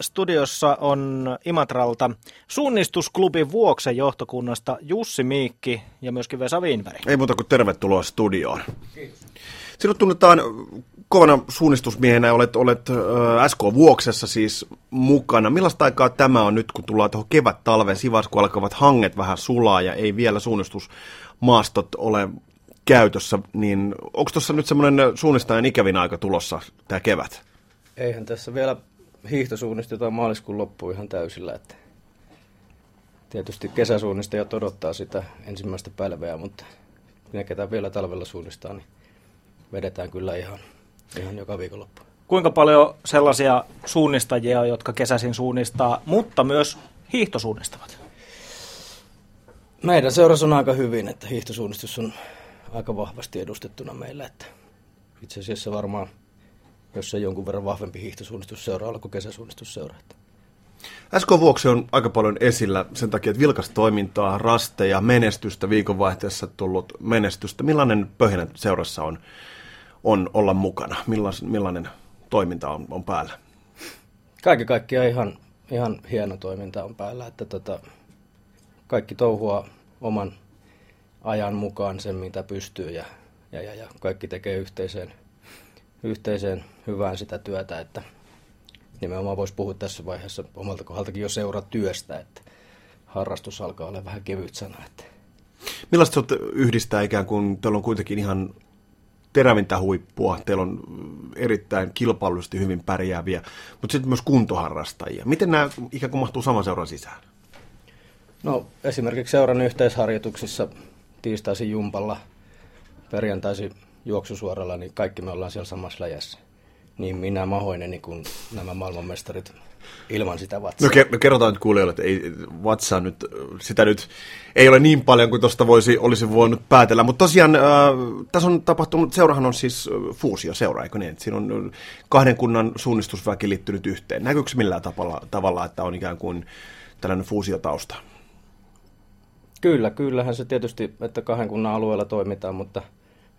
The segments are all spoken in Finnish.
studiossa on Imatralta suunnistusklubin Vuoksen johtokunnasta Jussi Miikki ja myöskin Vesa Wienberg. Ei muuta kuin tervetuloa studioon. Kiitos. Sinut tunnetaan kovana suunnistusmiehenä, olet, olet äh, SK Vuoksessa siis mukana. Millaista aikaa tämä on nyt, kun tullaan tuohon kevät-talven sivas, kun alkavat hanget vähän sulaa ja ei vielä suunnistusmaastot ole käytössä, niin onko tuossa nyt semmoinen suunnistajan ikävin aika tulossa tämä kevät? Eihän tässä vielä hiihtosuunnistetaan maaliskuun loppuun ihan täysillä, että tietysti kesäsuunnistajat odottaa sitä ensimmäistä päivää, mutta ne, ketä vielä talvella suunnistaa, niin vedetään kyllä ihan, ihan joka viikonloppu. Kuinka paljon sellaisia suunnistajia, jotka kesäisin suunnistaa, mutta myös hiihtosuunnistavat? Meidän seurassa on aika hyvin, että hiihtosuunnistus on aika vahvasti edustettuna meillä, että itse asiassa varmaan jos se jonkun verran vahvempi hiihtosuunnistusseura kuin kesäsuunnistusseura. SK Vuoksi on aika paljon esillä sen takia, että vilkas toimintaa, rasteja, menestystä, viikonvaihteessa tullut menestystä. Millainen pöhinä seurassa on, on olla mukana? Millainen, millainen toiminta on, on päällä? Kaiken kaikkiaan ihan, ihan hieno toiminta on päällä, että tota, kaikki touhua oman ajan mukaan sen, mitä pystyy ja, ja, ja, ja kaikki tekee yhteiseen, yhteiseen hyvään sitä työtä, että nimenomaan voisi puhua tässä vaiheessa omalta kohdaltakin jo seura työstä, että harrastus alkaa olla vähän kevyt sana. Että. Millaista se yhdistää ikään kuin, teillä on kuitenkin ihan terävintä huippua, teillä on erittäin kilpailullisesti hyvin pärjääviä, mutta sitten myös kuntoharrastajia. Miten nämä ikään kuin mahtuu saman seuran sisään? No esimerkiksi seuran yhteisharjoituksissa tiistaisin jumpalla, perjantaisin juoksusuoralla, niin kaikki me ollaan siellä samassa läjässä. Niin minä Mahoinen kuin nämä maailmanmestarit ilman sitä vatsaa. No, no kerrotaan nyt kuulijoille, että ei, vatsaa nyt, sitä nyt ei ole niin paljon kuin tuosta voisi, olisi voinut päätellä. Mutta tosiaan äh, tässä on tapahtunut, seurahan on siis äh, fuusio seura, eikö niin? Siinä on kahden kunnan suunnistusväki liittynyt yhteen. Näkyykö millään tavalla, tavalla, että on ikään kuin tällainen fuusiotausta? Kyllä, kyllähän se tietysti, että kahden kunnan alueella toimitaan, mutta –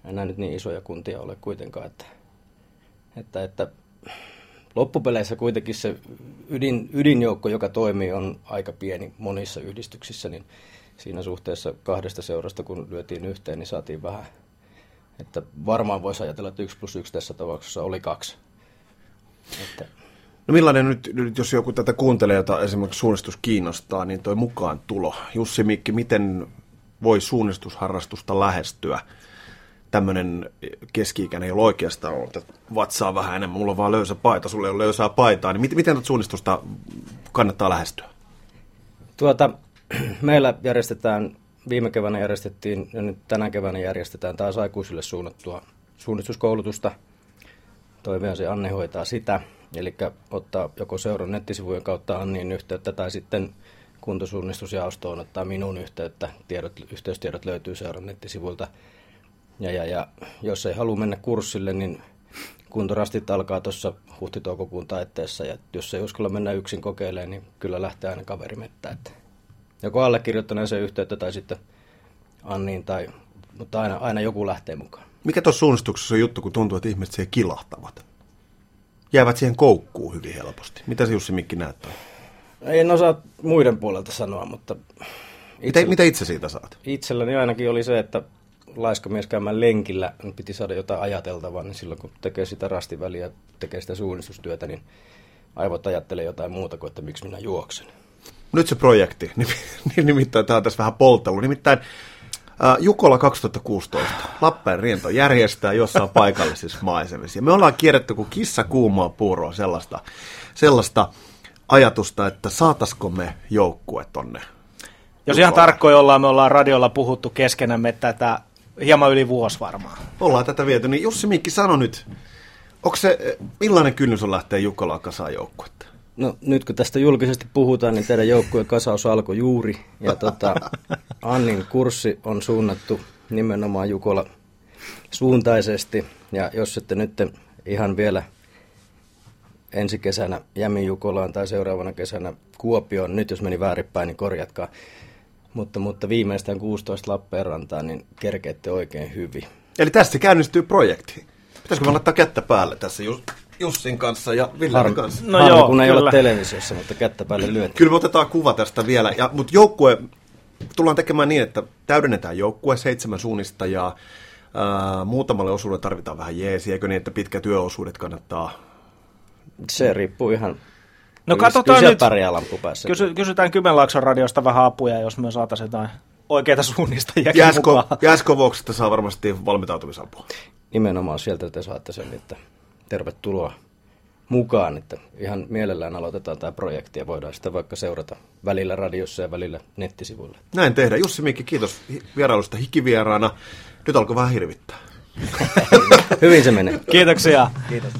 enää nyt niin isoja kuntia ole kuitenkaan, että, että, että loppupeleissä kuitenkin se ydin, ydinjoukko, joka toimii, on aika pieni monissa yhdistyksissä, niin siinä suhteessa kahdesta seurasta, kun lyötiin yhteen, niin saatiin vähän, että varmaan voisi ajatella, että yksi plus yksi tässä tapauksessa oli kaksi. Että... No millainen nyt, nyt, jos joku tätä kuuntelee, jota esimerkiksi suunnistus kiinnostaa, niin toi mukaan tulo. Jussi Mikki, miten voi suunnistusharrastusta lähestyä? Tämmöinen keski-ikäinen ole oikeastaan että vatsaa vähän enemmän, mulla on vaan löysä paita, sulla ei ole löysää paitaa, niin miten, tätä suunnistusta kannattaa lähestyä? Tuota, meillä järjestetään, viime keväänä järjestettiin ja nyt tänä keväänä järjestetään taas aikuisille suunnattua suunnistuskoulutusta. se Anne hoitaa sitä, eli ottaa joko seuran nettisivujen kautta Anniin yhteyttä tai sitten kuntosuunnistusjaostoon ottaa minun yhteyttä. Tiedot, yhteystiedot löytyy seuran nettisivuilta. Ja, ja, ja jos ei halua mennä kurssille, niin kuntorastit alkaa tuossa huhti-toukokuun taitteessa. Ja jos ei uskalla mennä yksin kokeilemaan, niin kyllä lähtee aina kaveri mettä. Että joko allekirjoittaneen se yhteyttä tai sitten Anniin, tai, mutta aina, aina joku lähtee mukaan. Mikä tuossa suunnistuksessa on juttu, kun tuntuu, että ihmiset siihen kilahtavat? Jäävät siihen koukkuun hyvin helposti. Mitä se Jussi Mikki näyttää? En osaa muiden puolelta sanoa, mutta... Itse, mitä, mitä itse siitä saat? Itselläni ainakin oli se, että laiskamies käymään lenkillä, niin piti saada jotain ajateltavaa, niin silloin kun tekee sitä rastiväliä, tekee sitä suunnistustyötä, niin aivot ajattelee jotain muuta kuin, että miksi minä juoksen. Nyt se projekti, nimittäin tämä on tässä vähän polttelu, nimittäin Jukola 2016, Lappeen riento järjestää jossain paikallisissa maisemissa. Me ollaan kierretty kuin kissa kuumaa puuroa sellaista, sellaista ajatusta, että saatasko me joukkue tonne jos ihan tarkkoja ollaan, me ollaan radiolla puhuttu keskenämme tätä hieman yli vuosi varmaan. Ollaan tätä viety. Niin Jussi Mikki, sano nyt, onko se, millainen kynnys on lähteä Jukkolaan kasaan joukkuetta? No nyt kun tästä julkisesti puhutaan, niin teidän joukkueen kasaus alkoi juuri. Ja tota, Annin kurssi on suunnattu nimenomaan Jukola suuntaisesti. Ja jos sitten nyt ihan vielä ensi kesänä Jämi Jukolaan tai seuraavana kesänä Kuopioon, nyt jos meni väärinpäin, niin korjatkaa. Mutta, mutta viimeistään 16 Lappeenrantaan, niin kerkeette oikein hyvin. Eli tästä käynnistyy projekti. Pitäisikö me laittaa kättä päälle tässä just Jussin kanssa ja Villen Harmi, kanssa. No harmi, joo, kun ei kyllä. ole televisiossa, mutta kättä päälle lyötiin. Kyllä me otetaan kuva tästä vielä, ja, mutta joukkue tullaan tekemään niin, että täydennetään joukkue, seitsemän suunnistajaa, ää, muutamalle osuudelle tarvitaan vähän jeesiä, eikö niin, että pitkä työosuudet kannattaa Se riippuu ihan... No kyllä- katsotaan kyllä nyt. pärjää. Kysy, kysytään Kymenlaakson radiosta vähän apuja, jos me saataisiin jotain oikeita suunnistajia Jääsko, mukaan. jääskovuoksesta saa varmasti valmitautumisapua. Nimenomaan sieltä te saatte sen, että tervetuloa mukaan, että ihan mielellään aloitetaan tämä projekti ja voidaan sitä vaikka seurata välillä radiossa ja välillä nettisivuilla. Näin tehdään. Jussi Mikki, kiitos vierailusta hikivieraana. Nyt alkoi vähän hirvittää. Hyvin se menee. Kiitoksia. Kiitos.